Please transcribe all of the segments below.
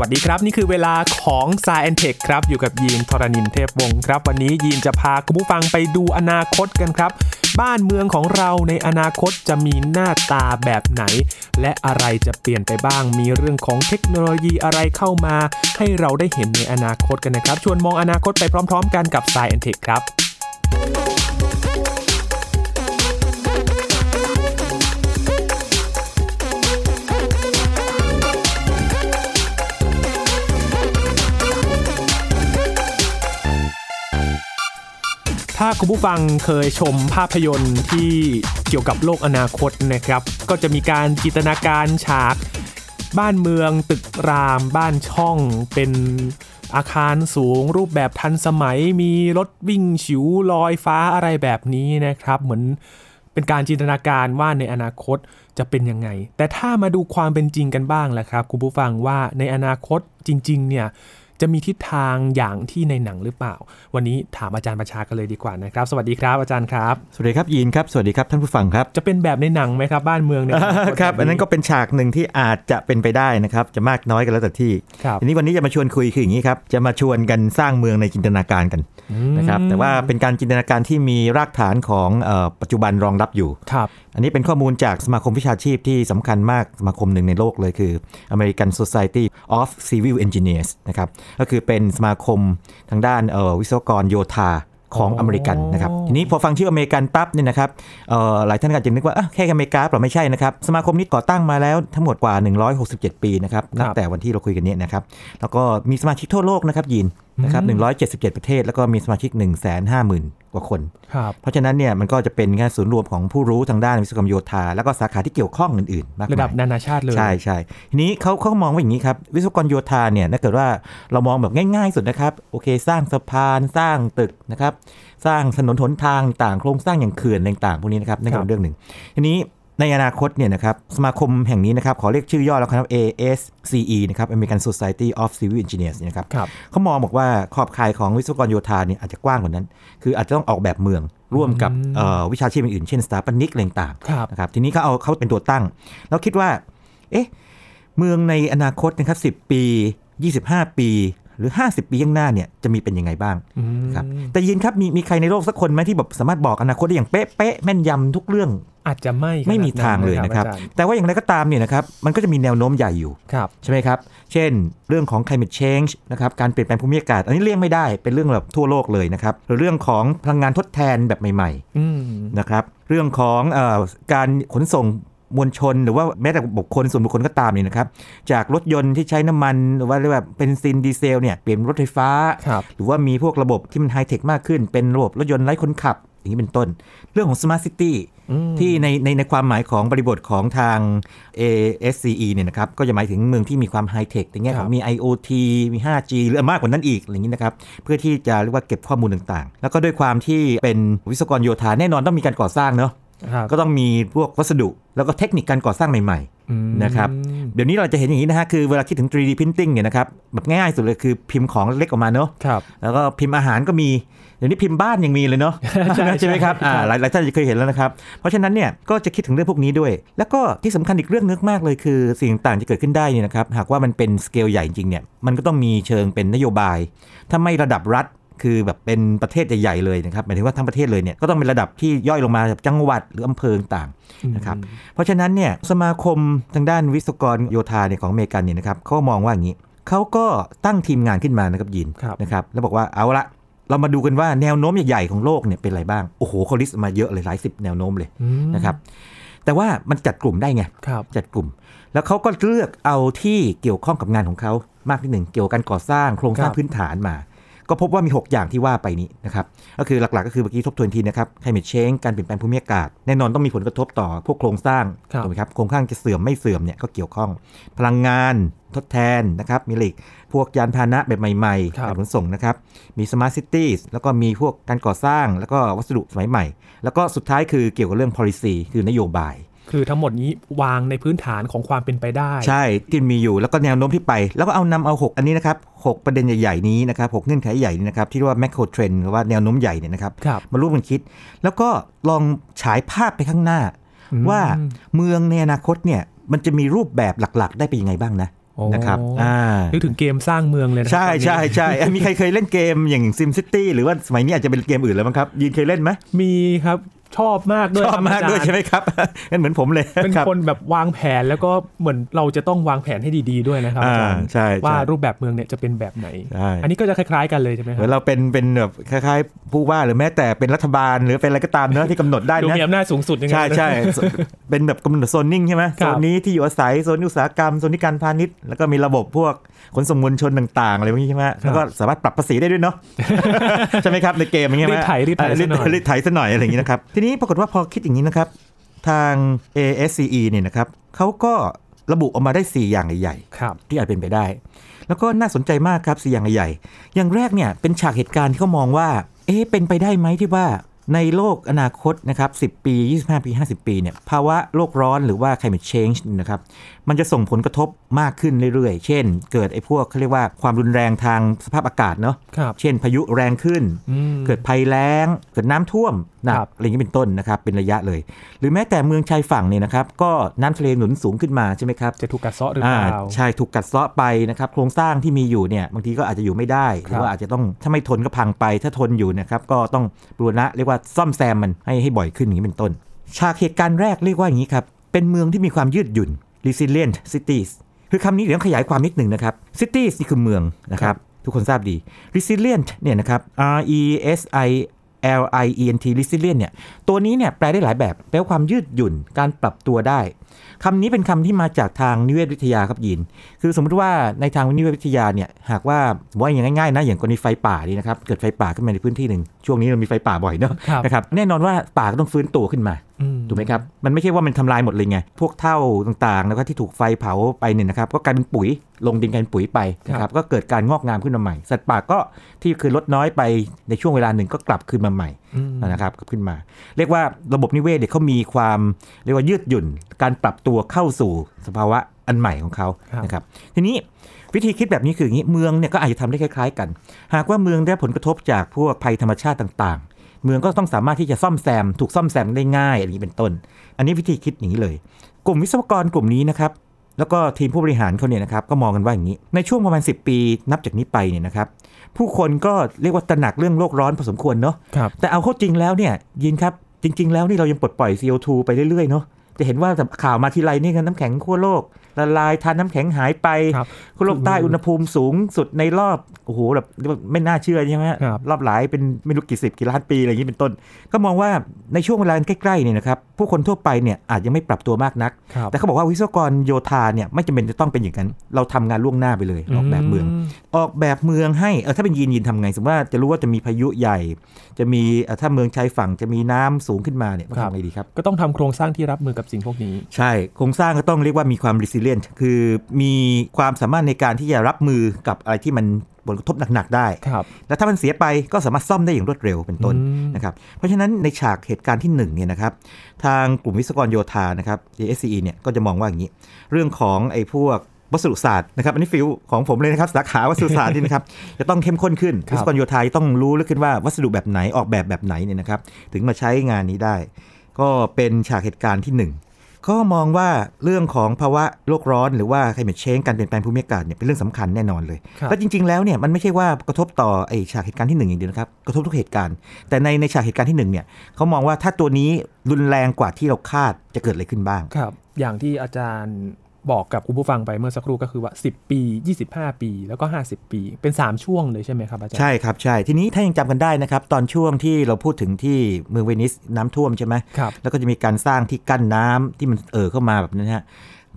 วัสดีครับ นี่คือเวลาของ s ซ e n t e c h ครับ อยู่กับยีนทรณินเทพวงศ์ครับ วันนี้ยีนจะพาคุณผู้ฟังไปดูอนาคตกันครับ บ้านเมืองของเราในอนาคตจะมีหน้าตาแบบไหน และอะไรจะเปลี่ยนไปบ้าง มีเรื่องของเทคโนโลยีอะไรเข้ามา ให้เราได้เห็นในอนาคตกันนะครับ ชวนมองอนาคตไปพร้อม ๆ กันกับ s ซ e n t e c h ครับ ถ้าคุณผู้ฟังเคยชมภาพยนตร์ที่เกี่ยวกับโลกอนาคตนะครับ ก็จะมีการจินตนาการฉาก บ้านเมืองตึกราม บ้านช่อง เป็นอาคารสูงรูปแบบทันสมัย มีรถวิ่งฉิวลอยฟ้าอะไรแบบนี้นะครับ เหมือนเป็นการจินตนาการว่าในอนาคตจะเป็นยังไง แต่ถ้ามาดูความเป็นจริงกันบ้างแหละครับ คุณผู้ฟังว่าในอนาคตจริง ๆ เนี่ย จะมีทิศทางอย่างที่ในหนังหรือเปล่า วันนี้ถามอาจารย์ประชากันเลยดีกว่านะครับ สวัสดีครับอาจารย์ครับ สวัสดีครับยีนครับ สวัสดีครับท่านผู้ฟังครับ จะเป็นแบบในหนังไหมครับบ้านเมืองเนี่ยครับ อันนั้นก็เป็นฉากหนึ่งที่อาจจะเป็นไปได้นะครับ จะมากน้อยกันแล้วแต่ที่ครับทีนี้วันนี้จะมาชวนคุยคืออย่างนี้ครับ จะมาชวนกันสร้างเมืองในจินตนาการกันนะครับ แต่ว่าเป็นการจินตนาการที่มีรากฐานของเออปัจจุบันรองรับอยู่ครับอันนี้เป็นข้อมูลจากสมาคมวิชาชีพที่สำคัญมากสมาคมหนึ่งในโลกเลยคือ American Society of Civil Engineers นะครับก็คือเป็นสมาคมทางด้านเอ่อวิศวกรโยธาของอ๋ออเมริกันนะครับทีนี้พอฟังชื่ออเมริกันปั๊บเนี่ยนะครับเอ่อหลายท่านอาจจะนึกว่าอะแค่อเมริกาเปล่าไม่ใช่นะครับสมาคมนี้ก่อตั้งมาแล้วทั้งหมดกว่า 167 ปีนะครับนับแต่วันที่เราคุยกันเนี้นะครับแล้วก็มีสมาชิกทั่วโลกนะครับยิน นะครับ177 ประเทศ แล้วก็มีสมาชิก 150,000 กว่าคนครับเพราะฉะนั้นเนี่ยมันก็จะเป็นแค่ศูนย์รวมของผู้รู้ทางด้านวิศวกรรมโยธา แล้วก็สาขาที่เกี่ยวข้องอื่นๆมากมายระดับนานาชาติเลย ใช่ใช่ทีนี้เขาเขามองว่าอย่างนี้ครับ วิศวกรโยธาเนี่ยถ้าเกิดว่าเรามองแบบง่ายๆสุดนะครับ โอเค สร้างสะพานสร้างตึกนะครับ สร้างถนนหนทางต่างโครงสร้างอย่างเขื่อนต่างๆพวกนี้นะครับนั่นคก็รับเป็นเรื่องหนึ่งทีนี้ ในอนาคตเนี่ยนะครับสมาคมแห่งนี้นะครับขอเรียกชื่อย่อแล้วครับ ASCE นะครับ American Society of Civil Engineers เนยนะครับครับเขามองบอกว่าขอบข่ายของวิศวกรโยธาเนี่ยอาจจะกว้างกว่านั้น คืออาจจะต้องออกแบบเมืองร่วมกับเอ่อวิชาชีพอื่นๆ เช่นสถาปนิกอะไรต่างครับๆนะครับทีนี้เขาเอาเขาเป็นตัวตั้ง แล้วคิดว่า เอ๊ะ เมืองในอนาคตนะครับ10 ปี 25 ปี หรือ 50 ปีข้างหน้าเนี่ยจะมีเป็นยังไงบ้างอืมครับแต่ยินครับมีมีใครในโลกสักคนไหมที่แบบสามารถบอกอนาคตได้อย่างเป๊ะๆแม่นยำทุกเรื่องอาจจะไม่ไม่มีทางเลยนะครับอาจาย์แต่ว่าอย่างไรก็ตามเนี่ยนะครับมันก็จะมีแนวโน้มใหญ่อยู่ครับใช่ไหมครับ เช่น เรื่องของ climate change นะครับการเปลี่ยนแปลงภูมิอากาศ อันนี้เลี่ยงไม่ได้เป็นเรื่องแบบทั่วโลกเลยนะครับหรือเรื่องของพลังงานทดแทนแบบใหม่อืมๆนะครับเรื่องของเออการขนส่ง มวลชน หรือว่าแม้แต่บุคคลส่วนบุคคลก็ตามเนี่ยนะครับ จากรถยนต์ที่ใช้น้ำมันหรือว่าเรียกว่าเป็นซินดีเซลเนี่ยเปลี่ยนเป็นรถไฟฟ้าครับหรือว่ามีพวกระบบที่มันไฮเทคมากขึ้น เป็นระบบรถยนต์ไร้คนขับ อย่างนี้เป็นต้น เรื่องของ smart city อืมที่ในในในความหมายของบริบทของทาง ASCE เนี่ยนะครับก็จะหมายถึงเมืองที่มีความไฮเทคในแง่ของมี IoT มี 5G หรือมากกว่านั้นอีกอะไรอย่างนี้นะครับเพื่อที่จะเรียกว่าเก็บข้อมูลต่างๆ แล้วก็ด้วยความที่เป็นวิศวกรโยธาแน่นอนต้องมีการก่อสร้างเนาะครับ ก็ต้องมีพวกวัสดุแล้วก็เทคนิคการก่อสร้างใหม่อืมๆนะครับเดี๋ยวนี้เราจะเห็นอย่างนี้นะฮะคือเวลาคิดถึง 3D printing เนี่ยนะครับแบบง่ายๆสุดเลยคือพิมพ์ของเล็กออกมาเนาะครับแล้วก็พิมพ์อาหารก็มี เดี๋ยวนี้พิมพ์บ้านยังมีเลยเนาะใช่ใช่ไหมครับใช่อ่าครับหลายหลายท่านจะเคยเห็นแล้วนะครับ เพราะฉะนั้นเนี่ยก็จะคิดถึงเรื่องพวกนี้ด้วย แล้วก็ที่สำคัญอีกเรื่องนึกมากเลยคือสิ่งต่างๆจะเกิดขึ้นได้เนี่ยนะครับหากว่ามันเป็นสเกลใหญ่จริงๆเนี่ยมันก็ต้องมีเชิงเป็นนโยบาย ถ้าไม่ระดับรัฐ คือแบบเป็นประเทศใหญ่ๆเลยนะครับหมายถึงว่าทั้งประเทศเลยเนี่ยก็ต้องเป็นระดับที่ย่อยลงมาจากจังหวัดหรืออำเภอต่างๆนะครับเพราะฉะนั้นเนี่ยสมาคมทางด้านวิศวกรโยธาเนี่ยของอเมริกันเนี่ยนะครับเขามองว่าอย่างนี้เขาก็ตั้งทีมงานขึ้นมานะครับยินครับนะครับแล้วบอกว่าเอาละเรามาดูกันว่าแนวโน้มใหญ่ๆของโลกเนี่ยเป็นอะไรบ้าง โอ้โหเขาลิสต์มาเยอะเลยหลายสิบแนวโน้มเลยอืมนะครับแต่ว่ามันจัดกลุ่มได้ไงครับจัดกลุ่ม แล้วเขาก็เลือกเอาที่เกี่ยวข้องกับงานของเขามากที่หนึ่งเกี่ยวกับการก่อสร้างโครงสร้างครับพื้นฐานมา ก็พบว่ามี 6 อย่างที่ว่าไปนี้นะครับ ก็คือหลักๆก็คือเมื่อกี้ทบทวนทีนะครับ climate change การเปลี่ยนแปลงภูมิอากาศ แน่นอนต้องมีผลกระทบต่อพวกโครงสร้างครับถูกไหมครับโครงสร้างจะเสื่อมไม่เสื่อมเนี่ยก็เกี่ยวข้อง พลังงานทดแทนนะครับ มีเหล็กพวกยานพาหนะแบบใหม่ๆครับการขนส่งนะครับ มี smart cities แล้วก็มีพวกการก่อสร้างแล้วก็วัสดุสมัยใหม่ แล้วก็สุดท้ายคือเกี่ยวกับเรื่อง policy คือนโยบาย คือทั้งหมดนี้วางในพื้นฐานของความเป็นไปได้ ใช่ที่มีอยู่แล้วก็แนวโน้มที่ไป แล้วก็เอานำเอา 6 อันนี้นะครับหกประเด็นใหญ่ ๆ นี้นะครับหกเงื่อนไขใหญ่นี้นะครับที่เรียกว่า macro trend หรือว่าแนวโน้มใหญ่เนี่ยนะครับครับมาร่วมกันคิด แล้วก็ลองฉายภาพไปข้างหน้าอืมว่าเมืองในอนาคตเนี่ยมันจะมีรูปแบบหลักๆ ได้เป็นยังไงบ้างนะโอ้นะครับอ่านึกถึงเกมสร้างเมืองเลยนะ ใช่ตอนนี้ใช่ใช่เอ้ยมีใครเคยเล่นเกมอย่าง Sim City หรือว่าสมัยนี้อาจจะเป็นเกมอื่นแล้วมั้งครับ ยินเคยเล่นไหม มีครับ ชอบมากด้วยชอบมากครับด้วยอาจารใช่ไหมครับงั้นเหมือนผมเลยเป็นครับคนแบบวางแผนแล้วก็เหมือนเราจะต้องวางแผนให้ดี ๆด้วยนะครับอาอ่าจารย์ใช่ใช่ว่ารูปแบบเมืองเนี่ยจะเป็นแบบไหนใช่อันนี้ก็จะคล้ายๆกันเลยใช่ไหมคเหรัมือนเราเป็นเป็นแบบคล้ายๆ ผู้ว่าหรือแม้แต่เป็นรัฐบาลหรือเป็นอะไรก็ตามเนอะที่กำหนดได้ดูนะมีอำนาจสูงสุดยังไงใช่ใช่เป็นแบบกำหนดโซนนิ่งใช่ไหมครัโซบนนี้ที่อยู่อาศัยโซนอุตสาหกรรมโซนที่การพาณิชย์แล้วก็มีระบบพวกขนส่งมวลชนต่างๆอะไรพวกนี้ใช่ไหมแล้วก็สามารถปรับภาษีได้ด้วยเนาะใช่ไหมครับในเกมอย่างเงี้ยรีดไถรีดไถอ่าซะหน่อยรีดไถซะหน่อยอะไรอย่างนี้นะครับทีนี้ปรากฏว่าพอคิดอย่างนี้นะครับทาง ASCE เนี่ยนะครับเขาก็ระบุออกมาได้ 4 อย่างใหญ่ๆครับที่อาจเป็นไปได้ แล้วก็น่าสนใจมากครับสี่อย่างใหญ่ๆอย่างแรกเนี่ยเป็นฉากเหตุการณ์ที่เขามองว่า เอ๊ะเป็นไปได้ไหมที่ว่าในโลกอนาคตนะครับ 10 ปี 25 ปี 50 ปีเนี่ยภาวะโลกร้อนหรือว่า climate change นะครับ มันจะส่งผลกระทบมากขึ้นเรื่อยๆ เช่น เกิดไอ้พวกเขาเรียกว่าความรุนแรงทางสภาพอากาศเนาะครับเช่นพายุแรงขึ้นอืมเกิดภัยแล้ง เกิดน้ำท่วมหนักครับอะไรอย่างนี้เป็นต้นนะครับ เป็นระยะเลย หรือแม้แต่เมืองชายฝั่งเนี่ยนะครับ ก็น้ำทะเลหนุนสูงขึ้นมาใช่ไหมครับ จะถูกกัดเซาะหรือเปล่า ใช่ ถูกกัดเซาะไปนะครับ โครงสร้างที่มีอยู่เนี่ย บางทีก็อาจจะอยู่ไม่ได้หครืรัอบว่าอาจจะต้อง ถ้าไม่ทนก็พังไป ถ้าทนอยู่นะครับ ก็ต้องบูรณะเรียกว่าซ่อมแซมมันให้ให้บ่อยขึ้นอย่างนี้เป็นต้น ฉากเหตุการณ์แรกเรียกว่าอย่างนี้ครับ เป็นเมืองที่มีความยืดหยุ่น resilient cities คือคำนี้เดี๋ยวต้องขยายความนิดหนึ่งนะครับ cities นี่คือเมืองนะครับ ทุกคนทราบดี resilient เนี่ยนะครับ R E S I L I E N T resilient เนี่ย ตัวนี้เนี่ยแปลได้หลายแบบ แปลว่าความยืดหยุ่น การปรับตัวได้ คำนี้เป็นคำที่มาจากทางนิเวศวิทยาครับยิน คือสมมติว่าในทางนิเวศวิทยาเนี่ย หากว่าว่าอย่างง่ายๆนะ อย่างกรณีไฟป่านี่นะครับ เกิดไฟป่าขึ้นมาในพื้นที่หนึ่ง ช่วงนี้เรามีไฟป่าบ่อยเนอะครับนะครับ แน่นอนว่าป่าก็ต้องฟื้นตัวขึ้นมาอืม ถูกไหมครับ มันไม่ใช่ว่ามันทำลายหมดเลยไง พวกเท่าต่างๆแล้วก็ที่ถูกไฟเผาไปเนี่ยนะครับ ก็กลายเป็นปุ๋ย ลงดินกลายเป็นปุ๋ยไปนะครับ ก็เกิดการงอกงามขึ้นมาใหม่ สัตว์ป่าก็ที่เคยลดน้อยไปในช่วงเวลาหนึ่งก็กลับคืนมาใหม่อืมนะครับกลับขึ้นมา เรียกว่าระบบนิเวศเนี่ยเขามีความเรียกว่ายืดหยุ่น การปรับตัวเข้าสู่สภาวะอันใหม่ของเขาครับนะครับ ทีนี้วิธีคิดแบบนี้คืออย่างนี้ เมืองเนี่ยก็อาจจะทำได้คล้าย ๆ กัน หากว่าเมืองได้ผลกระทบจากพวกภัยธรรมชาติต่างๆ เมืองก็ต้องสามารถที่จะซ่อมแซม ถูกซ่อมแซมได้ง่ายอย่างนี้เป็นต้น อันนี้วิธีคิดอย่างนี้เลย กลุ่มวิศวกรกลุ่มนี้นะครับ แล้วก็ทีมผู้บริหารเขาเนี่ยนะครับก็มองกันว่าอย่างนี้ ในช่วงประมาณ 10 ปี นับจากนี้ไปเนี่ยนะครับ ผู้คนก็เรียกว่าตระหนักเรื่องโลกร้อนพอสมควรเนาะครับแต่เอาเข้าจริงแล้วเนี่ยยินครับจริง ๆ แล้วนี่เรายังปลดปล่อย CO2 ไปเรื่อยๆเนาะ จะเห็นว่าแต่ข่าวมาทีไรนี่กันน้ำแข็งขั้วโลกละลายทานน้ำแข็งหายไปครับขั้วโลกใต้อุณหภูมิสูงสุดในรอบโอ้โหแบบไม่น่าเชื่อใช่ไหมฮะครับรอบหลายเป็นไม่รู้กี่สิบกี่ล้านปีอะไรอย่างนี้เป็นต้น ก็มองว่าในช่วงเวลาใกล้ๆเนี่ยนะครับผู้คนทั่วไปเนี่ยอาจจะไม่ปรับตัวมากนักครับแต่เขาบอกว่าวิศวกรโยธาเนี่ยไม่จำเป็นจะต้องเป็นอย่างนั้น เราทำงานล่วงหน้าไปเลยออกแบบเมือง ออกแบบเมืองให้เออถ้าเป็นยีนยีนทำไงสมมติว่าจะรู้ว่าจะมีพายุใหญ่ จะมีเอ่อถ้าเมืองชายฝั่งจะมีน้ำสูงขึ้นมาเนี่ยมันครับทำไงดีครับ ก็ต้องทำโครงสร้างที่รับมือกับสิ่งพวกนี้ ใช่โครงสร้างก็ต้องเรียกว่ามีความ resilient คือมีความสามารถในการที่จะรับมือกับอะไรที่มันผลกระทบหนัก ๆ ได้ครับแล้วถ้ามันเสียไปก็สามารถซ่อมได้อย่างรวดเร็วเป็นต้นอืมนะครับ เพราะฉะนั้นในฉากเหตุการณ์ที่1เนี่ยนะครับ ทางกลุ่มวิศวกรโยธานะครับ ASCE เนี่ยก็จะมองว่าอย่างนี้ เรื่องของไอ้พวก วัสดุศาสตร์นะครับอันนี้ฟิลของผมเลยนะครับสาขาวัสดุศาสตร์นี่นะครับจะต้องเข้มข้นขึ้นครับวิศวกรโยธาจะต้องรู้ลึกขึ้นว่าวัสดุแบบไหนออกแบบแบบไหนเนี่ยนะครับถึงมาใช้งานนี้ได้ ก็เป็นฉากเหตุการณ์ที่หนึ่งก็มองว่าเรื่องของภาวะโลกร้อนหรือว่า climate change การเปลี่ยนแปลงภูมิอากาศเนี่ยเป็นเรื่องสำคัญแน่นอนเลยครับแล้วจริง ๆ แล้วเนี่ยมันไม่ใช่ว่ากระทบต่อไอ้ฉากเหตุการณ์ที่หนึ่งอย่างเดียวนะครับกระทบทุกเหตุการณ์ แต่ในในฉากเหตุการณ์ที่หนึ่งเนี่ยเขามองว่าถ้าตัวนี้รุนแรงกว่าที่เราคาดจะเกิดอะไรขึ้นบ้างครับ อย่างที่อาจารย์ บอกกับคุณผู้ฟังไปเมื่อสักครู่ก็คือว่า 10 ปี 25 ปี แล้วก็ 50 ปี เป็น 3 ช่วงเลยใช่ไหมครับอาจารย์ ใช่ครับ ใช่ ทีนี้ถ้ายังจำกันได้นะครับ ตอนช่วงที่เราพูดถึงที่เมืองเวนิสน้ำท่วมใช่ไหมครับ แล้วก็จะมีการสร้างที่กั้นน้ำที่มันเอ่อเข้ามาแบบนั้นฮะ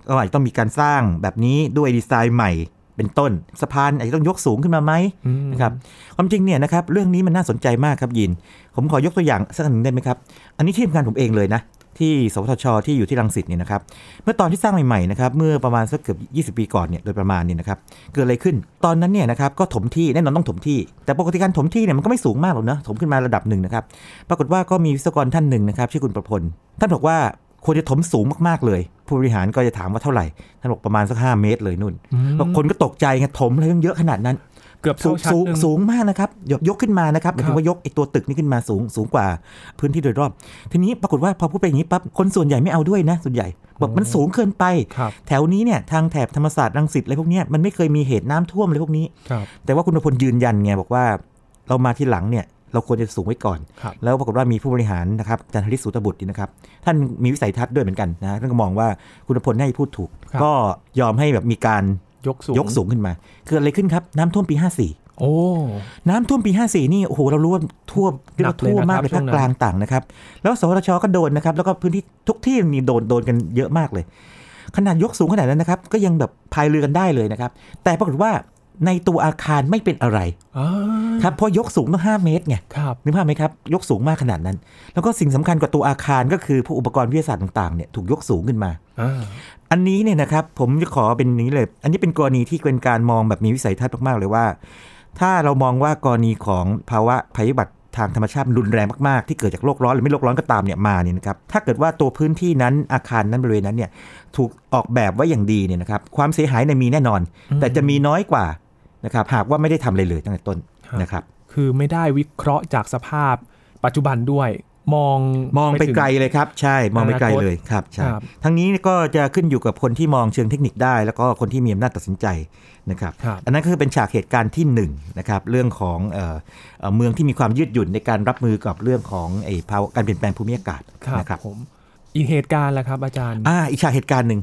ก็อาจจะต้องมีการสร้างแบบนี้ด้วยดีไซน์ใหม่เป็นต้นสะพานอาจจะต้องยกสูงขึ้นมาไหมอืมนะครับความจริงเนี่ยนะครับเรื่องนี้มันน่าสนใจมากครับยิน ผมขอยกตัวอย่างสักอันหนึ่งได้ไหมครับ อันนี้ที่ทำงานผมเองเลยนะ ที่สวทช ที่อยู่ที่รังสิตเนี่ยนะครับ เมื่อตอนที่สร้างใหม่ๆนะครับ เมื่อประมาณสักเกือบ 20 ปีก่อนเนี่ยโดยประมาณเนี่ยนะครับ เกิดอะไรขึ้น ตอนนั้นเนี่ยนะครับก็ถมที่แน่นอนต้องถมที่ แต่ปกติการถมที่เนี่ยมันก็ไม่สูงมากหรอกนะถมขึ้นมาระดับหนึ่งนะครับ ปรากฏว่าก็มีวิศวกรท่านหนึ่งนะครับชื่อคุณประพลท่านบอกว่าควรจะถมสูงมากๆเลย ผู้บริหารก็จะถามว่าเท่าไหร่ท่านบอกประมาณสัก 5 เมตรเลยนู่นอืมบางคนก็ตกใจไงถมอะไรตั้งเยอะขนาดนั้น เกือบสูเท่างชั้นสูงหนึ่งสูงมากนะครับยกยกขึ้นมานะครับหมายครัถึบงว่ายกไอ้ตัวตึกนี้ขึ้นมาสูงสูงกว่าพื้นที่โดยรอบ ทีนี้ปรากฏว่าพอพูดไปอย่างนี้ปั๊บคนส่วนใหญ่ไม่เอาด้วยนะส่วนใหญ่บอกมันสูงเกินไปครับแถวนี้เนี่ยทางแถบธรรมศาสตร์รังสิตอะไรพวกเนี้ยมันไม่เคยมีเหตุน้ำท่วมอะไรพวกนี้ครับแต่ว่าคุณพลยืนยันไงบอกว่าเรามาที่หลังเนี่ยเราควรจะสูงไว้ก่อนครับแล้วปรากฏว่ามีผู้บริหารนะครับอาจันทริศสุตบุตรนี่นะครับ ท่านมีวิสัยทัศน์ด้วยเหมือนกันนะ ท่านก็มองว่าคุณพลให้พูดถูกครับก็ยอมให้แบบมีการ ยกสูงยกสูงขึ้นมา เกิดอะไรขึ้นครับ น้ำท่วมปี 54 โอ้ น้ำท่วมปี 54 นี่โอ้โหเรารู้ว่าท่วมเรียกว่าหนักเลยท่วมมากนะครับเลยภาคช่วงนั้นกลางต่างนะครับ แล้วสวทชก็โดนนะครับ แล้วก็พื้นที่ทุกที่มีโดนโดนกันเยอะมากเลย ขนาดยกสูงขนาดนั้นนะครับ ก็ยังแบบพายเรือกันได้เลยนะครับ แต่ปรากฏว่า ในตัวอาคารไม่เป็นอะไรอ่าครับเพราะยกสูงต้อง5เมตรไงครับนึกภาพไหมครับ ยกสูงมากขนาดนั้น แล้วก็สิ่งสำคัญกว่าตัวอาคารก็คือพวกอุปกรณ์วิทยาศาสตร์ต่างๆเนี่ยถูกยกสูงขึ้นมาอ่าอันนี้เนี่ยนะครับผมจะขอเป็นอย่างนี้เลย อันนี้เป็นกรณีที่เป็นการมองแบบมีวิสัยทัศน์มากๆเลยว่า ถ้าเรามองว่ากรณีของภาวะภัยพิบัติทางธรรมชาติมันรุนแรงมาก ๆ ที่เกิดจากโลกร้อนหรือไม่โลกร้อนก็ตามเนี่ยมาเนี่ยนะครับถ้าเกิดว่าตัวพื้นที่นั้นอาคารนั้นบริเวณนั้นเนี่ยถูกออกแบบไว้อย่างดีเนี่ยนะครับความเสียหายเนี่ยมีแน่นอน แต่จะมีน้อยกว่า นะครับหากว่าไม่ได้ทำอะไรเลยตั้งแต่ต้นนะครับคือไม่ได้วิเคราะห์จากสภาพปัจจุบันด้วยมองมองไปถึไกลเลยครับ ใช่มองไปไกลอนาคตเลยครับใช่ครับทั้งนี้ก็จะขึ้นอยู่กับคนที่มองเชิงเทคนิคได้ แล้วก็คนที่มีอำนาจตัดสินใจนะครับครับอันนั้นคือเป็นฉากเหตุการณ์ที่หนึ่งนะครับเรื่องของเอ่อเอ่อเมืองที่มีความยืดหยุ่นในการรับมือกับเรื่องของไอ้ภาวะการเปลี่ยนแปลงภูมิอากาศครับนะครับผมอีกเหตุการณ์แหละครับอาจารย์อ่าอีกฉากเหตุการณ์หนึ่ง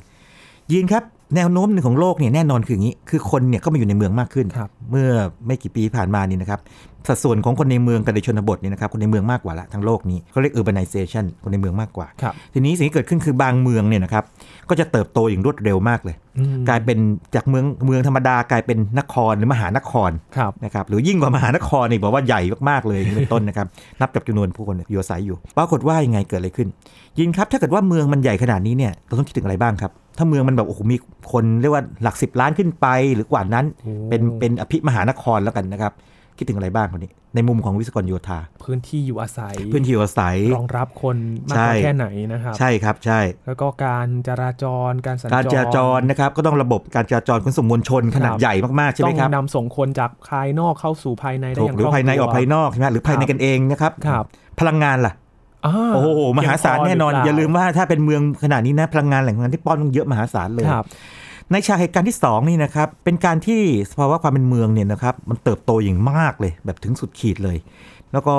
ยีนครับ แนวโน้มหนึ่งของโลกเนี่ยแน่นอนคืออย่างนี้ คือคนเนี่ยก็มาอยู่ในเมืองมากขึ้นครับเมื่อไม่กี่ปีที่ผ่านมานี่นะครับ สัดส่วนของคนในเมืองกับในชนบทเนี่ยนะครับคนในเมืองมากกว่าละทั้งโลกนี้เขาเรียก urbanization คนในเมืองมากกว่าครับทีนี้สิ่งที่เกิดขึ้นคือบางเมืองเนี่ยนะครับก็จะเติบโตอย่างรวดเร็วมากเลยอืมกลายเป็นจากเมืองเมืองธรรมดากลายเป็นนครหรือมหานครครับนะครับหรือยิ่งกว่ามหานครอีกบอกว่าใหญ่มากๆเลยอย่างนี้เป็นต้นนะครับนับจากจำนวนผู้คนอยู่อาศัยอยู่ปรากฏว่ายังไงเกิดอะไรขึ้น ยินครับถ้าเกิดว่าเมืองมันใหญ่ขนาดนี้เนี่ยเราต้องคิดถึงอะไรบ้างครับถ้าเมืองมันแบบโอ้โหมีคนเรียกว่าหลักสิบล้านขึ้นไปหรือกว่านั้นโอ้เป็นเป็นอภิมหานครแล้วกันนะครับ คิดถึงอะไรบ้างคนนี้ ในมุมของวิศวกรโยธา พื้นที่อยู่อาศัย พื้นที่อยู่อาศัย รองรับคนมากใช่น้อยแค่ไหนนะครับ ใช่ครับใช่ แล้วก็การจราจรการสัญจรการจราจรนะครับก็ต้องระบบการจราจรขนส่งมวลชนขนาดครับใหญ่มากๆใช่ไหมต้องครับนำส่งคนจากภายนอกเข้าสู่ภายในได้ถูอกย่างหรือคล่งภายในออกตัวภายนอกใช่ไหมหรือภายในครับกันเองนะครับครับพลังงานล่ะาโอ้โห มหาศาลเพียงพแน่นอนหรืเปอย่าลืมว่าถ้าเป็นเมืองขนาดนี้นะ พลังงานแหล่งพลังงานที่ป้อนมันเยอะมหาศาลเลยครับ ในฉากเหตุการณ์ที่สองนี่นะครับ เป็นการที่สภาวะความเป็นเมืองเนี่ยนะครับมันเติบโตอย่างมากเลยแบบถึงสุดขีดเลย แล้วก็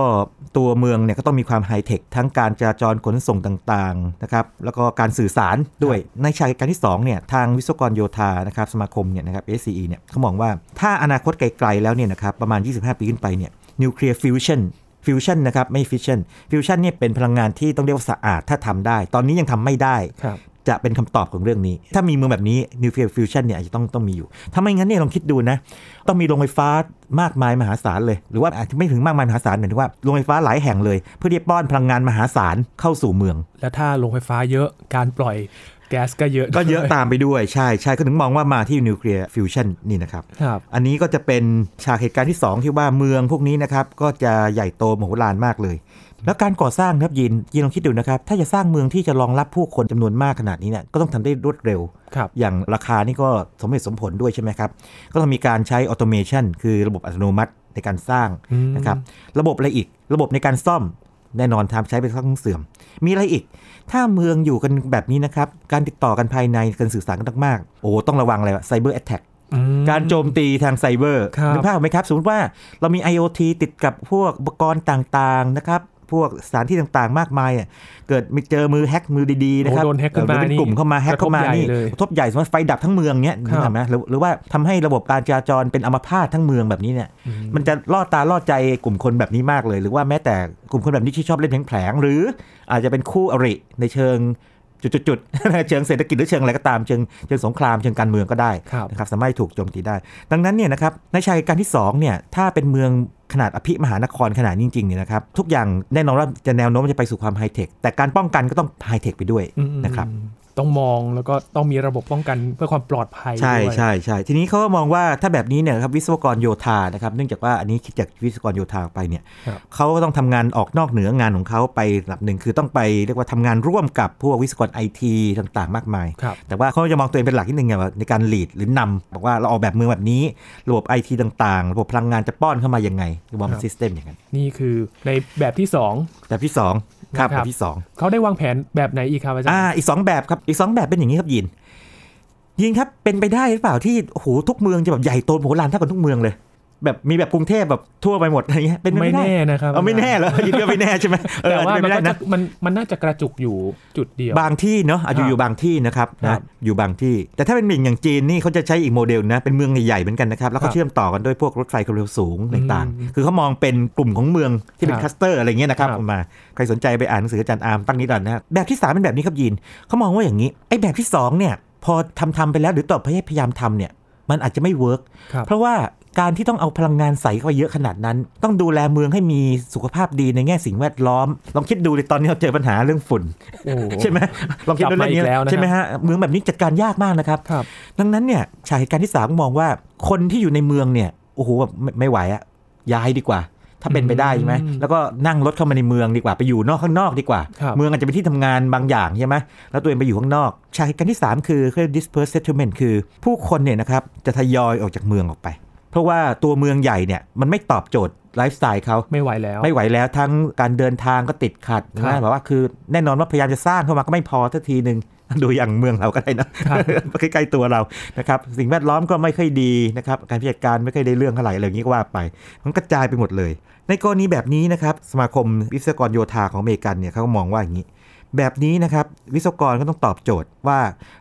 ตัวเมืองเนี่ยก็ต้องมีความไฮเทคทั้งการจราจรขนส่งต่างๆนะครับแล้วก็การสื่อสารด้วยในฉากเหตุการณ์ที่สองเนี่ยทางวิศวกรโยธานะครับสมาคมเนี่ยนะครับ SCE เนี่ยเขามองว่าถ้าอนาคตไกลๆแล้วเนี่ยนะครับประมาณ 25 ปีขึ้นไปเนี่ยนิวเคลียร์ฟิวชั่นฟิวชั่นนะครับไม่ฟิชชั่นฟิวชั่นเนี่ยเป็นพลังงานที่ต้องเรียกว่าสะอาดถ้าทำได้ ตอนนี้ยังทำไม่ได้ครับ จะเป็นคำตอบของเรื่องนี้ ถ้ามีเมืองแบบนี้นิวเคลียร์ฟิวชันเนี่ยอาจจะต้องต้องมีอยู่ ถ้าไม่งั้นเนี่ยลองคิดดูนะ ต้องมีโรงไฟฟ้ามากมายมหาศาลเลย หรือว่าอาจจะไม่ถึงมากมายมหาศาลหมายถึงว่าโรงไฟฟ้าหลายแห่งเลย เพื่อที่จะป้อนพลังงานมหาศาลเข้าสู่เมือง แล้วถ้าโรงไฟฟ้าเยอะการปล่อยแก๊สก็เยอะก็เยอะด้วยตามไปด้วยใช่ใช่ก็ถึงมองว่ามาที่นิวเคลียร์ฟิวชันนี่นะครับครับ อันนี้ก็จะเป็นฉากเหตุการณ์ที่ 2 ที่ว่าเมืองพวกนี้นะครับ ก็จะใหญ่โตมโหฬารมากเลย แล้วการก่อสร้างนะครับยีนยีนลองคิดดูนะครับ ถ้าจะสร้างเมืองที่จะรองรับผู้คนจำนวนมากขนาดนี้เนี่ยก็ต้องทำได้รวดเร็วครับอย่างราคานี่ก็สมเหตุสมผลด้วยใช่ไหมครับ ก็ต้องมีการใช้ automation คือระบบอัตโนมัติในการสร้างอืมนะครับระบบอะไรอีก ระบบในการซ่อมแน่นอนทำใช้ไปสักเสื่อม มีอะไรอีก ถ้าเมืองอยู่กันแบบนี้นะครับ การติดต่อกันภายในการสื่อสารกันมากๆโอ้ต้องระวังอะไร cyber attack อืมการโจมตีทางไซเบอร์ครับนึกภาพออกไหมครับ สมมติว่าเรามี IoT ติดกับพวกอุปกรณ์ต่างๆนะครับ พวกสถานที่ต่างๆ มากมายอะเกิดมีเจอมือแฮกมือดีๆนะครับโอ้โดนแฮ็กขึ้นมาหรือเป็นกลุ่มเข้ามาแฮกเข้ามากระทบใหญ่นี่เลยกระทบใหญ่สมมติไฟดับทั้งเมืองเนี้ยครับนึกออกไหมหรือหรือว่าทำให้ระบบการจราจรเป็นอัมพาตทั้งเมืองแบบนี้เนี่ยอืมมันจะล่อตาล่อใจกลุ่มคนแบบนี้มากเลย หรือว่าแม้แต่กลุ่มคนแบบนี้ที่ชอบเล่นแผลงๆหรืออาจจะเป็นคู่อริในเชิง จุดๆๆเชิงเศรษฐกิจหรือเชิงอะไรก็ตามเชิงเชิงสงครามเชิงการเมืองก็ได้ครับนะครับสามารถถูกโจมตีได้ ดังนั้นเนี่ยนะครับในชายการที่2เนี่ยถ้าเป็นเมืองขนาดอภิมหานครขนาดนี้จริงๆเนี่ยนะครับทุกอย่างแน่นอนว่าจะแนวโน้มจะไปสู่ความไฮเทคแต่การป้องกันก็ต้องไฮเทคไปด้วยอืมนะครับ ต้องมองแล้วก็ต้องมีระบบป้องกันเพื่อความปลอดภัยใช่ด้วยใช่ใช่ทีนี้เขาก็มองว่าถ้าแบบนี้เนี่ยครับวิศวกรโยธานะครับเนื่องจากว่าอันนี้คิดจากวิศวกรโยธาไปเนี่ยครับเขาก็ต้องทำงานออกนอกเหนืองานของเขาไประดับหนึ่งคือต้องไปเรียกว่าทำงานร่วมกับพวกวิศวกรไอทีต่างๆ มากมายครับแต่ว่าเขาจะมองตัวเองเป็นหลักที่หนึ่งไงว่าในการลีดหรือนำบอกว่าเราออกแบบเมืองแบบนี้ ระบบไอทีต่างๆ ระบบพลังงานจะป้อนเข้ามายังไงระบบครับซิสเต็มอย่างนั้นนี่คือในแบบที่สองแบบที่สอง ครับนะครับแบบที่สองเขาได้วางแผนแบบไหนอีกครับอาจารย์อ่าอีกสองแบบครับอีกสองแบบเป็นอย่างนี้ครับยิน ยินครับเป็นไปได้หรือเปล่าที่โอ้โหทุกเมืองจะแบบใหญ่โตโหฬารเท่ากับทุกเมืองเลย แบบมีแบบกรุงเทพแบบทั่วไปหมดอะไรเงี้ยเป็นปไม่ด้แน่นะครับเอาไม่แน่เหรอยินก็ไม่แน่ใช่ไหมเออแต่ว่าเป็นมัไปนได้ก็จะนะมันมันน่าจะกระจุกอยู่จุดเดียว บางที่เนาะอาจครัจะบอยู่บางที่นะครับครันะบอยู่บางที่ แต่ถ้าเป็นอย่างจีนนี่เขาจะใช้อีกโมเดลนะเป็นเมืองใหญ่ๆเหมือนกันนะครับแล้วครัก็บเชื่อมต่อกันด้วยพวกรถไฟความเร็วสูงต่างอืมๆคือเขามองเป็นกลุ่มของเมืองที่เป็นครับคลัสเตอร์อะไรเงี้ยนะครับครับออกมาใครสนใจไปอ่านหนังสืออาจารย์อาร์มตั้งนิรันดรนะฮะแบบที่สามเป็นแบบนี้ครับยีนเขามองว่าอย่างนี้ไอ้แบบที่สองเนี่ยพอทำทำไปแล้วหรือต่อพยายามทำเนี่ยมันอาจจะไม่ work ครับเพราะว่า การที่ต้องเอาพลังงานใส่เข้าไปเยอะขนาดนั้น ต้องดูแลเมืองให้มีสุขภาพดีในแง่สิ่งแวดล้อม ลองคิดดูเลยตอนนี้เราเจอปัญหาเรื่องฝุ่นโอ้โหใช่ไหมลองคิดดูเรื่องนี้กลับมาอีกแล้วนะครับใช่ไหมฮะเมืองแบบนี้จัดการยากมากนะครับครับดังนั้นเนี่ยฉากเหตุการณ์ที่สามมองว่าคนที่อยู่ในเมืองเนี่ยโอ้โหแบบไม่ไม่ไหวอะย้ายดีกว่า ถ้าเป็นไปได้ใช่ไหมอืมแล้วก็นั่งรถเข้ามาในเมืองดีกว่าไปอยู่นอกข้างนอกดีกว่าครับเมืองอาจจะเป็นที่ทำงานบางอย่างใช่ไหมแล้วตัวเองไปอยู่ข้างนอกชายเหตุการณ์ที่สามคือเรียก dispersed settlement คือ ผู้คนเนี่ยนะครับจะทยอยออกจากเมืองออกไป เพราะว่าตัวเมืองใหญ่เนี่ยมันไม่ตอบโจทย์ไลฟ์สไตล์เขาไม่ไหวแล้ว ไม่ไหวแล้วทั้งการเดินทางก็ติดขัดครับนะแบบว่าคือแน่นอนว่าพยายามจะสร้างเข้ามาก็ไม่พอทักทีหนึ่งดูอย่างเมืองเราก็ได้นะครับใกล้ๆตัวเรานะครับสิ่งแวดล้อมก็ไม่ค่อยดีนะครับการพิจารการไม่ค่อยได้เรื่องเท่าไหร่อะไรอย่างนี้ก็ว่าไป มันกระจายไปหมดเลย ในกรณีแบบนี้นะครับสมาคมวิศวกรโยธาของอเมริกันเนี่ยเขาก็มองว่าอย่างนี้ แบบนี้นะครับวิศวกรก็ต้องตอบโจทย์ว่า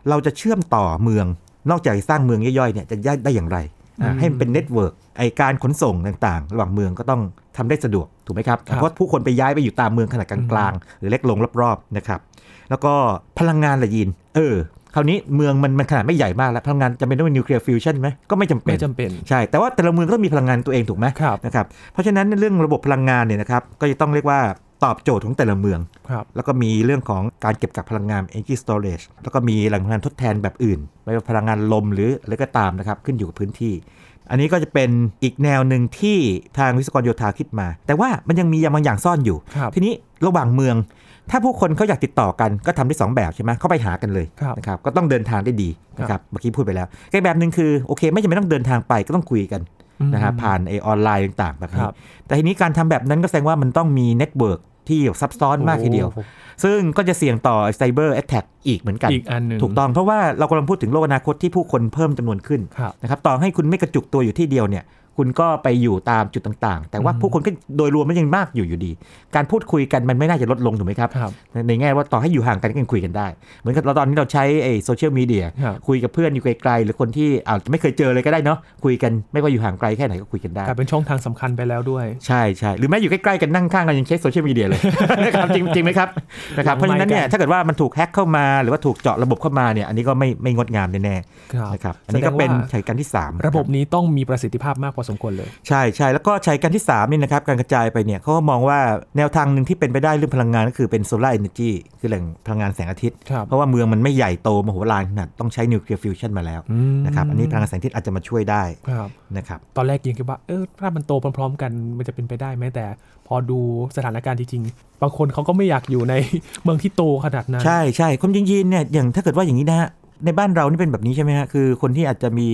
เราจะเชื่อมต่อเมือง นอกจากสร้างเมืองย่อยๆเนี่ยจะได้ได้อย่างไรอะอืม ให้มันเป็น network ไอ้การขนส่งต่างๆ ระหว่างเมืองก็ต้องทำได้สะดวกถูกไหมครับครับ เพราะผู้คนไปย้ายไปอยู่ตามเมืองขนาดกลางๆ หรือเล็กลงรอบๆนะครับ แล้วก็พลังงานล่ะยีน เออคราวนี้เมืองมันมันขนาดไม่ใหญ่มากแล้ว พลังงานจำเป็นต้องเป็นนิวเคลียร์ฟิวชันไหมก็ไม่จำเป็นไม่จำเป็น ใช่ แต่ว่าแต่ละเมืองก็ต้องมีพลังงานตัวเองถูกไหมครับนะครับเพราะฉะนั้นเรื่องระบบพลังงานเนี่ยนะครับก็จะต้องเรียกว่า ตอบโจทย์ของแต่ละเมืองครับแล้วก็มีเรื่องของการเก็บกักพลังงาน energy storage แล้วก็มีแหล่งพลังงานทดแทนแบบอื่น ไม่ว่าพลังงานลมหรืออะไรก็ตามนะครับ ขึ้นอยู่กับพื้นที่ อันนี้ก็จะเป็นอีกแนวหนึ่งที่ทางวิศวกรโยธาคิดมา แต่ว่ามันยังมีอย่างบางอย่างซ่อนอยู่ครับทีนี้ระหว่างเมือง ถ้าผู้คนเขาอยากติดต่อกันก็ทำได้สองแบบใช่ไหมเขาไปหากันเลยครับนะครับ ก็ต้องเดินทางได้ดีนะครับเมื่อกี้พูดไปแล้วอีกแบบหนึ่งคือโอเค ไม่จำเป็นต้องเดินทางไปก็ต้องคุยกันนะฮะผ่านไอ้ออนไลน์ต่างๆแบบนี้ครับแต่ทีนี้การทำแบบนั้นก็แสดงว่ามันต้องมี network ที่ซับซ้อนมากทีเดียวโอ้โหซึ่งก็จะเสี่ยงต่อไซเบอร์แอ t แทกอีกเหมือนกัน อีกอันหนึ่งถูกต้องเพราะว่าเรากำลังพูดถึงโลกอนาคตที่ผู้คนเพิ่มจำนวนขึ้นครับนะครับต่อให้คุณไม่กระจุกตัวอยู่ที่เดียวเนี่ย คุณก็ไปอยู่ตามจุดต่างๆ แต่ว่าอืมผู้คนก็โดยรวมมันยังมากอยู่อยู่ดี การพูดคุยกันมันไม่น่าจะลดลงถูกไหมครับครับในในแง่ว่าต่อให้อยู่ห่างกันก็ยังคุยกันได้ เหมือนกับเราตอนนี้เราใช้ไอ้โซเชียลมีเดียครับคุยกับเพื่อนอยู่ไกลๆ หรือคนที่อาจจะไม่เคยเจอเลยก็ได้เนาะคุยกันไม่ว่าอยู่ห่างไกลแค่ไหนก็คุยกันได้กลายเป็นช่องทางสำคัญไปแล้วด้วย ใช่ใช่หรือแม้อยู่ใกล้ๆกันนั่งข้างกันยังใช้โซเชียลมีเดียเลยนะครับจริงจริงไหมครับนะครับหลังเพราะฉะนั้นเนี่ยไมค์กันถ้าเกิดว่ามันถูกแฮ็กเข้ามาหรือว่าถูกเจาะระบบเข้ามาเนี่ยอันนี้ก็ไม่ไม่งดงามแน่ครับๆนะครับอันนี้ก็เป็นแสดงว่าใช้การที่สามระบบนี้ต้องมีประสิทธิภาพมากพอสมควรเลย ใช่ใช่แล้วก็ฉากเหตุการณ์ที่3นี่นะครับการกระจายไปเนี่ยเขาก็มองว่าแนวทางหนึ่งที่เป็นไปได้เรื่องพลังงานก็คือเป็น solar energy คือแหล่งพลังงานแสงอาทิตย์ครับเพราะว่าเมืองมันไม่ใหญ่โตมโหฬารขนาดต้องใช้นิวเคลียร์ฟิวชันมาแล้วอืมนะครับอันนี้พลังงานแสงอาทิตย์อาจจะมาช่วยได้ครับนะครับตอนแรกยังคิดว่าเออถ้ามันโตพร้อมๆ กันมันจะเป็นไปได้ไหมแต่พอดูสถานการณ์จริงๆบางคนเขาก็ไม่อยากอยู่ในเมืองที่โตขนาดนั้นใช่ใช่ความจริงๆเนี่ยอย่างถ้าเกิดว่าอย่างนี้นะฮะในบ้านเรานี่เป็นแบบนี้ใช่ไหมฮะคือคนที่อาจจะมี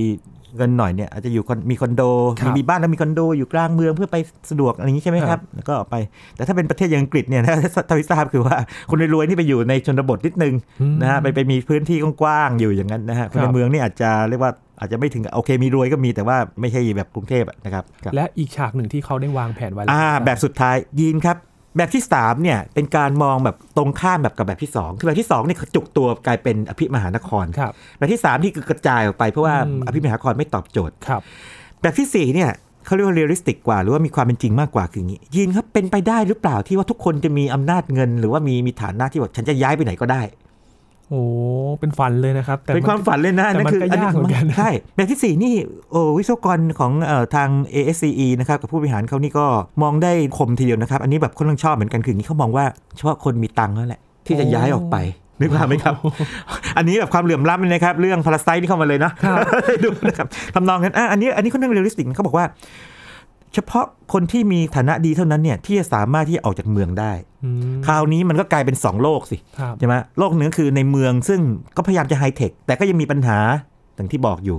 เงินหน่อยเนี่ยอาจจะอยู่คอนมีคอนโดครับมีมีบ้านแล้วมีคอนโดอยู่กลางเมืองเพื่อไปสะดวกอะไรอย่างนี้ใช่ไหมคครัรับบแล้วก็ออกไป แต่ถ้าเป็นประเทศอย่างอังกฤษเนี่ยนะทวิทราบคือว่าคนรวยๆนี่ไปอยู่ในชนบทนิดนึงอืมนะฮะไปไปมีพื้นที่กว้างๆอยู่อย่างนั้นนะฮะคนคในรับเมืองนี่อาจจะเรียกว่าอาจจะไม่ถึงกับโอเคมีรวยก็มีแต่ว่าไม่ใช่แบบกรุงเทพอะนะครับครับ และอีกฉากหนึ่งที่เขาได้วางแผนไว้แล้วอ่าแบบสุดท้ายยีนครับ แบบที่3เนี่ยเป็นการมองแบบตรงข้ามแบบกับแบบที่ 2 คือแบบที่2เนี่ยจุกตัวกลายเป็นอภิมหานครครับแบบที่ 3 ที่คือกระจายออกไปเพราะว่าอืมอภิมหานครไม่ตอบโจทย์ครับ แบบที่4เนี่ยเขาเรียกว่า realistic กว่า หรือว่ามีความเป็นจริงมากกว่าคืออย่างนี้ยีนครับเป็นไปได้หรือเปล่าที่ว่าทุกคนจะมีอำนาจเงิน หรือว่ามีมีฐานะที่แบบฉันจะย้ายไปไหนก็ได้ โอ้เป็นฝันเลยนะครับแต่เป็นความฝันเลยนะแต่มันคือก็ยากเหมือนกันใช่แบบที่สี่นี่โอ้วิศวกรของเอ่อทาง ASCE นะครับกับผู้บริหารเขานี่ก็มองได้คมทีเดียวนะครับ อันนี้แบบคนต้องชอบเหมือนกันคืออย่างนี้เขามองว่าเฉพาะคนมีตังค์นั่นแหละ ที่จะย้ายออกไปนึกภาพไหมครับ อันนี้แบบความเหลื่อมล้ำเลยนะครับ เรื่อง Parasite ที่เข้ามาเลยนะดูนะครับทำนองนั้นอะอันนี้อันนี้ค่อนข้าง realistic เขาบอกว่า เฉพาะคนที่มีฐานะดีเท่านั้นเนี่ยที่จะสามารถที่จะออกจากเมืองได้อืมคราวนี้มันก็กลายเป็นสองโลกสิครับใช่ไหมโลกหนึ่งคือในเมืองซึ่งก็พยายามจะไฮเทคแต่ก็ยังมีปัญหาอย่างที่บอกอยู่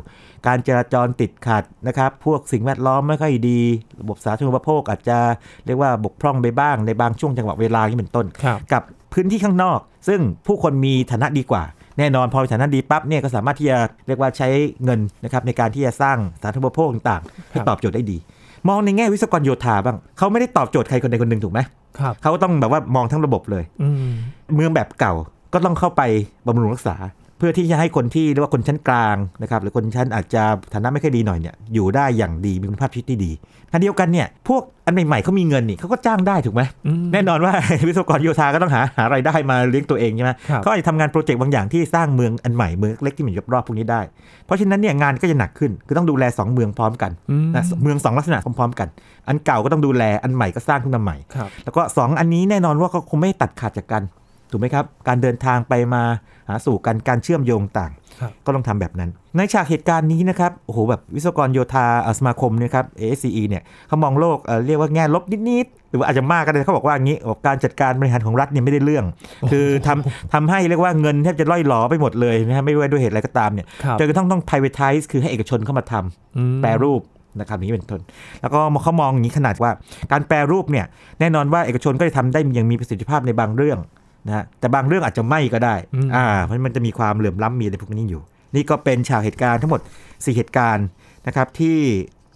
การจราจรติดขัดนะครับ พวกสิ่งแวดล้อมไม่ค่อยดี ระบบสาธารณูปโภคอาจจะเรียกว่าบกพร่องไปบ้างในบางช่วงจังหวะเวลาที่เป็นต้นครับกับพื้นที่ข้างนอก ซึ่งผู้คนมีฐานะดีกว่า แน่นอนพอมีฐานะดีปั๊บเนี่ยก็สามารถที่จะเรียกว่าใช้เงินนะครับในการที่จะสร้างสาธารณูปโภคต่างๆที่ตอบโจทย์ได้ดี มองในแง่วิศวกรโยธาบ้างเขาไม่ได้ตอบโจทย์ใครคนใดคนหนึ่งถูกไหมครับเขาต้องแบบว่ามองทั้งระบบเลยอืมเมืองแบบเก่าก็ต้องเข้าไปบำรุงรักษา เพื่อที่จะให้คนที่เรียกว่าคนชั้นกลางนะครับหรือคนชั้นอาจจะฐานะไม่ค่อยดีหน่อยเนี่ยอยู่ได้อย่างดีมีคุณภาพชีวิตที่ดีขณะเดียวกันเนี่ยพวกอันใหม่ๆเขามีเงินนี่เขาก็จ้างได้ถูกไหมอืมแน่นอนว่าวิศวกรโยธาก็ต้องหาหารายได้มาเลี้ยงตัวเองใช่ไหมครับเขาอาจจะทำงานโปรเจกต์บางอย่างที่สร้างเมืองอันใหม่เมืองเล็กที่มันอยู่รอบๆพวกนี้ได้ เพราะฉะนั้นเนี่ยงานก็จะหนักขึ้นคือต้องดูแลสองเมืองพร้อมกันอืมนะเมืองสองลักษณะพร้อมๆกัน อันเก่าก็ต้องดูแลอันใหม่ก็สร้างขึ้นมาใหม่ครับแล้วก็ 2 อันนี้แน่นอนว่าเขาคงไม่ตัดขาดจากกัน ถูกไหมครับ การเดินทางไปมาหาสู่กันการเชื่อมโยงต่างครับก็ต้องทำแบบนั้น ในฉากเหตุการณ์นี้นะครับโอ้โหแบบวิศวกรโยธาเอ่อสมาคมเนยครับ ASCE เนี่ยเขามองโลกเอ่อเรียกว่าแง่ลบนิดๆหรือว่าอาจจะมากก็ได้เขาบอกว่าอย่างนี้บอกการจัดการบริหารของรัฐเนี่ยไม่ได้เรื่อง คือทำทำให้เรียกว่าเงินแทบจะล่อยหลอไปหมดเลยนะฮะไม่ว่าด้วยเหตุอะไรก็ตามเนี่ยครับจนกระทั่งต้อง privatize คือให้เอกชนเข้ามาทำอืมแปรรูปนะครับอย่างนี้เป็นต้นแล้วก็เขามองอย่างนี้ขนาดว่า การแปรรูปเนี่ยแน่นอนว่าเอกชนก็จะทำได้อย่างมีประสิทธิภาพในบางเรื่อง นะฮะแต่บางเรื่องอาจจะไม่ก็ได้อืมอ่าเพราะมันจะมีความเหลื่อมล้ำมีอะไรพวกนี้อยู่ นี่ก็เป็นฉากเหตุการณ์ทั้งหมด 4 เหตุการณ์นะครับที่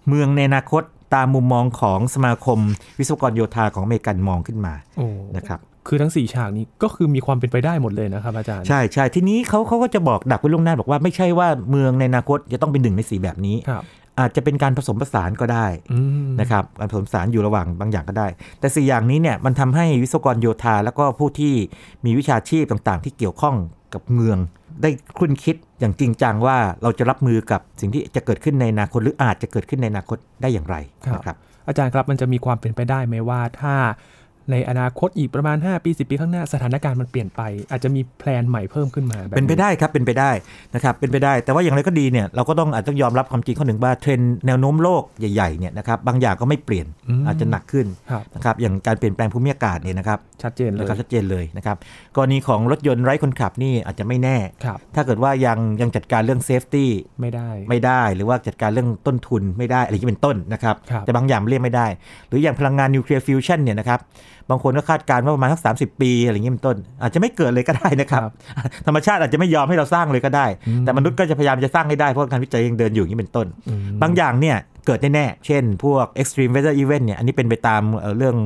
เมืองในอนาคตตามมุมมองของสมาคมวิศวกรโยธาของอเมริกันมองขึ้นมาโอ้นะครับคือทั้งสี่ฉากนี้ก็คือมีความเป็นไปได้หมดเลยนะครับอาจารย์ ใช่ใช่ทีนี้เขาเขาก็จะบอกดักไว้ล่วงหน้าบอกว่าไม่ใช่ว่าเมืองในอนาคตจะต้องเป็นหนึ่งในสีแบบนี้ครับ อาจจะเป็นการผสมผสานก็ได้อืมนะครับการผสมผสานอยู่ระหว่างบางอย่างก็ได้ แต่สี่อย่างนี้เนี่ยมันทำให้วิศวกรโยธา แล้วก็ผู้ที่มีวิชาชีพต่างๆ ที่เกี่ยวข้องกับเมือง ได้คุ้นคิดอย่างจริงจังว่าเราจะรับมือกับสิ่งที่จะเกิดขึ้นในอนาคตหรืออาจจะเกิดขึ้นในอนาคตได้อย่างไรนะครับ อาจารย์ครับมันจะมีความเป็นไปได้ไหมว่าถ้า ในอนาคตอีกประมาณ 5 ปี 10 ปีข้างหน้าสถานการณ์มันเปลี่ยนไป อาจจะมีแพลนใหม่เพิ่มขึ้นมาแบบเป็นไปได้ครับเป็นไปได้นะครับเป็นไปได้ แต่ว่าอย่างไรก็ดีเนี่ยเราก็ต้องอาจจะต้องยอมรับความจริงข้อหนึ่งว่าเทรนด์แนวโน้มโลกใหญ่ๆเนี่ยนะครับบางอย่างก็ไม่เปลี่ยนมอาจจะหนักขึ้นครับนะครับอย่างการเปลี่ยนแปลงภูมิอากาศเนี่ยนะครับชัดเจนเลยนะครับชัดเจนเลยนะครับกรณีของรถยนต์ไร้คนขับนี่อาจจะไม่แน่ครับถ้าเกิดว่ายังยังจัดการเรื่อง safety ไม่ได้ไม่ได้หรือว่าจัดการเรื่องต้นทุนไม่ได้อะไรที่เป็นต้นนะครับครับแต่บางอย่างเรียกไม่ได้ หรืออย่างพลังงานนิวเคลียร์ฟิวชันเนี่ยนะครับ บางคนก็คาดการณ์ว่าประมาณสักสาปีอะไรอย่างนี้เป็นต้น อาจจะไม่เกิดเลยก็ได้นะครับ ธรรมชาติอาจจะไม่ยอมให้เราสร้างเลยก็ได้อืมแต่มนุษย์ก็จะพยายามจะสร้างให้ได้เพราะการวิจัยยังเดินอยู่อย่างนี้เป็นต้นอืมบางอย่างเนี่ยเกิดแน่ๆ เช่น พวก extreme weather event เนี่ย อันนี้เป็นไปตามเอ่อเรื่อง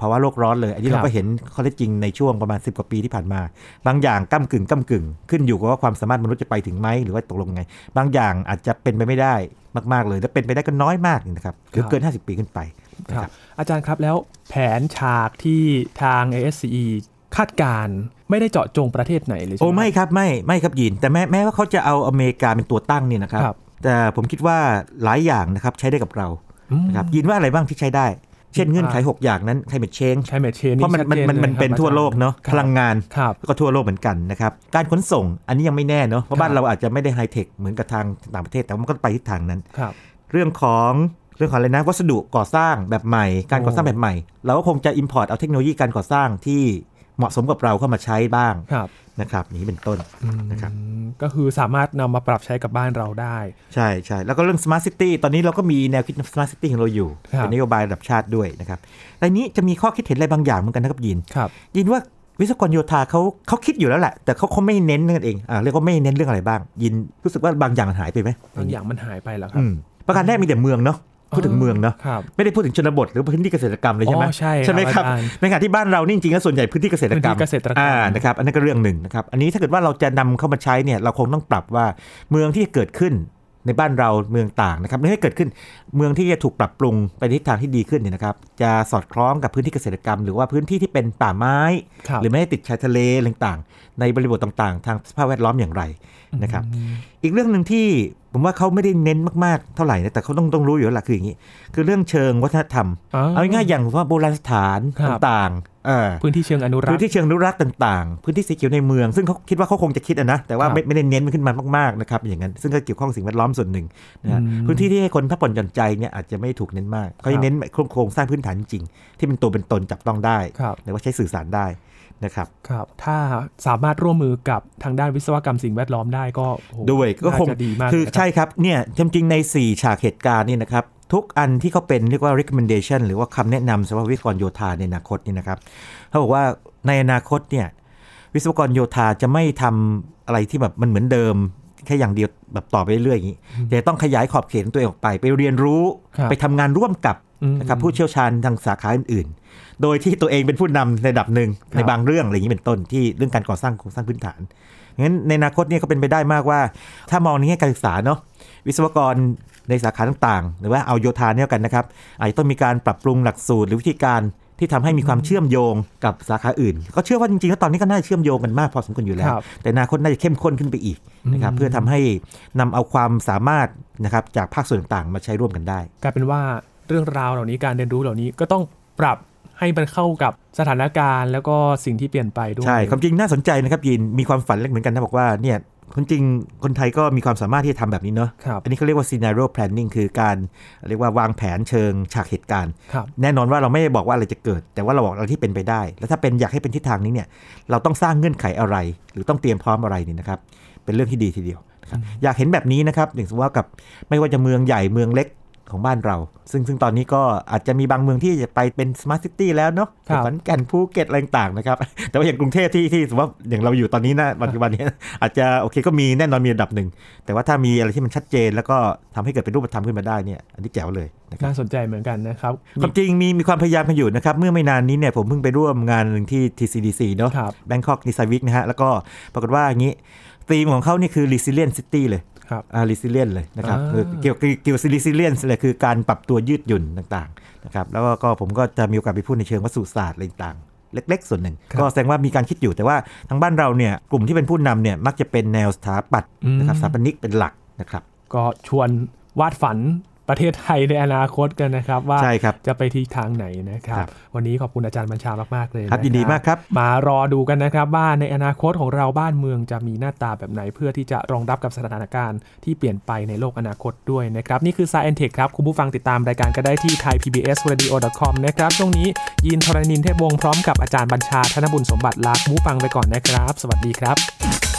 ภาวะโลกร้อนเลย อันนี้ครัเราบก็เห็นข้อเท็จจริงในช่วงประมาณ 10 กว่าปีที่ผ่านมา บางอย่างก้ากึ่งก้ากึ่ง ขึ้นอยู่กับว่าความสามารถมนุษย์จะไปถึงไหมหรือว่าตกลงไง บางอย่างอาจจะเป็นไปไม่ได้มากๆเลย และเป็นไปได้ก็น้อยมากนะครับหรือเกิน 50 ปีขึ้นไปนะ คครัรับบอาจารย์ครับแล้วแผนฉากที่ทาง ASCE คาดการณ์ไม่ได้เจาะจงประเทศไหนเลยใช่โอ้ไหมไม่ครับไม่ไม่ครับยิน แต่แม้แม้ว่าเขาจะเอาอเมริกาเป็นตัวตั้งเนี่ยนะครับครับ แต่ผมคิดว่าหลายอย่างนะครับใช้ได้กับเราอืมนะครับยินว่าอะไรบ้างที่ใช้ได้ เช่นเงื่อนไขอ่าหกอย่างนั้น climate change ใช้เมทเชนเพราะมันมันมันมันเป็นทั่วโลกเนาะพลังงานครับแล้วก็ทั่วโลกเหมือนกันนะครับการขนส่งอันนี้ยังไม่แน่เนาะเพราะบ้านครับเราอาจจะไม่ได้ไฮเทคเหมือนกับทางต่างประเทศแต่ว่ามันก็ไปทิศทางนั้นครับ เรื่องของเรื่องของอะไรนะวัสดุก่อสร้างแบบใหม่ การก่อสร้างแบบใหม่ เราก็คงจะ import เอาเทคโนโลยีการก่อสร้างที่เหมาะสมกับเราเข้ามาใช้บ้างครับนะครับอย่างนี้เป็นต้นอืมนะครับก็คือสามารถนำมาปรับใช้กับบ้านเราได้ ใช่ใช่แล้วก็เรื่อง smart city ตอนนี้เราก็มีแนวคิด smart city ของเราอยู่ครับเป็นนโยบายระดับชาติด้วยนะครับแต่นี้จะมีข้อคิดเห็นอะไรบางอย่างเหมือนกันนะครับยินครับยินว่าวิศวกรโยธาเขาเขาคิดอยู่แล้วแหละ แต่เขาเขาไม่เน้นนั่นเองอ่าเรียกว่าไม่เน้นเรื่องอะไรบ้าง ยินรู้สึกว่าบางอย่างมันหายไปไหมบางอย่างมันหายไปแล้วครัอืบม ประการแรกมีแต่เมืองเนาะพูดถึงเมืองเนาะครับไม่ได้พูดถึงชนบทหรือพื้นที่เกษตรกรรมเลยใช่ไหมอ๋อใช่ใช่ไหมครับอาจารย์ในขณะที่บ้านเรานี่จริงๆแล้วส่วนใหญ่พื้นที่เกษตรกรรมพื้นที่เกษตรกรรมอ่านะครับอันนั้นก็เรื่องหนึ่งนะครับอันนี้ถ้าเกิดว่าเราจะนำเข้ามาใช้เนี่ยเราคงต้องปรับว่าเมืองที่เกิดขึ้น ในบ้านเราเมืองต่างนะครับไม่ให้เกิดขึ้นเมืองที่จะถูกปรับปรุงไปในทิศทางที่ดีขึ้นเนี่ยนะครับ จะสอดคล้องกับพื้นที่เกษตรกรรม หรือว่าพื้นที่ที่เป็นป่าไม้ครับหรือไม่ได้ติดชายทะเลอะไรต่างๆ ในบริบทต่างๆ ทางสภาพแวดล้อมอย่างไรนะครับ อีกเรื่องหนึ่งที่ผมว่าเขาไม่ได้เน้นมากๆเท่าไหร่นะแต่เขาต้องต้องรู้อยู่แล้วล่ะคืออย่างนี้ คือเรื่องเชิงวัฒนธรรมอ๋อเอาง่ายๆอย่างว่าโบราณสถานครับต่างๆเออ พื้นที่เชิงอนุรักพื้นษ์ที่เชิงอนุรักษ์ต่างๆ พื้นที่สีเขียวในเมืองซึ่งเขาคิดว่าเขาคงจะคิดอะนะแต่ว่าครับไม่ไม่ได้เน้นมันขึ้นมามากๆนะครับอย่างนั้นซึ่งก็เกี่ยวข้องสิ่งแวดล้อมส่วนหนึ่งนะฮะอืมพื้นที่ที่ให้คนพักผ่อนหย่อนใจเนี่ยอาจจะไม่ถูกเน้นมากเขาครัจะบเน้นโครงสร้างพื้นฐานจริงๆที่เป็นตัวเป็นตนจับต้องได้ครับหรือว่าใช้สื่อสารได้นะครับครับถ้าสามารถร่วมมือกับทางด้านวิศวกรรมสิ่งแวดล้อมได้ก็โอ้โหด้วยก็คงน่าจะดีมากคือเลยนะรับใช่ครับเนี่ยจริงๆใน 4 ฉากเหตุการณ์นี่นะครับ ทุกอันที่เขาเป็นเรียกว่า recommendation หรือว่าคำแนะนำสำหรับวิศวกรโยธาในอนาคตนี่นะครับเขาบอกว่าในอนาคตเนี่ยวิศวกรโยธาจะไม่ทำอะไรที่แบบมันเหมือนเดิมแค่อย่างเดียวแบบต่อไปเรื่อยๆอย่างนี้จะต้องขยายขอบเขตของตัวเองออกไป ไปเรียนรู้ครับไปทำงานร่วมกับอืมนะครับผู้เชี่ยวชาญทางสาขาอื่นๆ โดยที่ตัวเองเป็นผู้นำในระดับหนึ่งครับในบางเรื่องอะไรอย่างนี้เป็นต้นที่เรื่องการก่อสร้างโครงสร้างพื้นฐานงั้นในอนาคตเนี่ยก็เป็นไปได้มากว่า ถ้ามองในแง่การศึกษาเนาะวิศวกร ในสาขาต่างๆ หรือว่าเอาโยธาเนี่ยกันนะครับอาจจะต้องมีการปรับปรุงหลักสูตรหรือวิธีการที่ทำให้มีความเชื่อมโยงกับสาขาอื่น ก็เชื่อว่าจริงๆแล้วตอนนี้ก็น่าจะเชื่อมโยงกันมากพอสมควรอยู่แล้วครับแต่อนาคตน่าจะเข้มข้นขึ้นไปอีกนะครับอืมเพื่อทำให้นำเอาความสามารถนะครับจากภาคส่วนต่างๆ มาใช้ร่วมกันได้กลายเป็นว่าเรื่องราวเหล่านี้การเรียนรู้เหล่านี้ก็ต้องปรับให้มันเข้ากับสถานการณ์ แล้วก็สิ่งที่เปลี่ยนไปด้วยใช่ความจริงน่าสนใจนะครับยินมีความฝันเล็กเหมือนกันนะบอกว่าเนี่ย คนจริงคนไทยก็มีความสามารถที่จะทำแบบนี้เนาะครับอันนี้เขาเรียกว่า scenario planning คือการเรียกว่าวางแผนเชิงฉากเหตุการณ์ ครับแน่นอนว่าเราไม่ได้บอกว่าอะไรจะเกิด แต่ว่าเราบอกอะไรที่เป็นไปได้ แล้วถ้าเป็นอยากให้เป็นทิศทางนี้เนี่ย เราต้องสร้างเงื่อนไขอะไร หรือต้องเตรียมพร้อมอะไรนี่นะครับ เป็นเรื่องที่ดีทีเดียวนะครับอยากเห็นแบบนี้นะครับอย่างสมมติว่ากับไม่ว่าจะเมืองใหญ่เมืองเล็ก ของบ้านเรา ซึ่งซึ่งตอนนี้ก็อาจจะมีบางเมืองที่จะไปเป็น smart city แล้วเนาะครับขอนแก่นภูเก็ตอะไรต่างๆนะครับ แต่ว่าอย่างกรุงเทพที่ที่สมมติว่าอย่างเราอยู่ตอนนี้นะปัจจุบันนี้อาจจะโอเคก็มีแน่นอนมีระดับหนึ่ง แต่ว่าถ้ามีอะไรที่มันชัดเจน แล้วก็ทำให้เกิดเป็นรูปธรรมขึ้นมาได้เนี่ยอันนี้แจ๋วเลยนะครับน่าสนใจเหมือนกันนะครับความจริงมีมีความพยายามกันอยู่นะครับเมื่อไม่นานนี้เนี่ยผมเพิ่งไปร่วมงานหนึ่งที่ TCDC เนาะครับ Bangkok Design Week นะฮะแล้วก็ปรากฏว่าอย่างนี้ธีมของเขานี่คือ resilient city เลย ครับอ่า resilient เลยนะครับอ่าคือเกี่ยวกับเกี่ยวกับ resilience เลยคือการปรับตัวยืดหยุ่นต่างๆนะครับแล้วก็ก็ผมก็จะมีโอกาสไปพูดในเชิงวัสดุศาสตร์อะไรต่างๆเล็กๆ ส่วนหนึ่ง ก็แสดงว่ามีการคิดอยู่แต่ว่าทางบ้านเราเนี่ยกลุ่มที่เป็นผู้นำเนี่ยมักจะเป็นแนวสถาปัตย์นะครับสถาปนิกเป็นหลักนะครับ ก็ชวนวาดฝัน ประเทศไทยในอนาคตกันนะครับ ว่าใช่ครับจะไปที่ทางไหนนะครับครับ วันนี้ขอบคุณอาจารย์บัญชามาก ๆ เลยครับนะยินดีมากครับ มารอดูกันนะครับว่าในอนาคตของเราบ้านเมืองจะมีหน้าตาแบบไหน เพื่อที่จะรองรับกับสถานการณ์ที่เปลี่ยนไปในโลกอนาคตด้วยนะครับ นี่คือ Science Tech ครับ คุณผู้ฟังติดตามรายการก็ได้ที่ thaipbsradio.com นะครับช่วงนี้ยินทรณินเทพวงศ์พร้อมกับอาจารย์บัญชาธนบุญสมบัติลาคุณผู้ฟังไปก่อนนะครับ สวัสดีครับ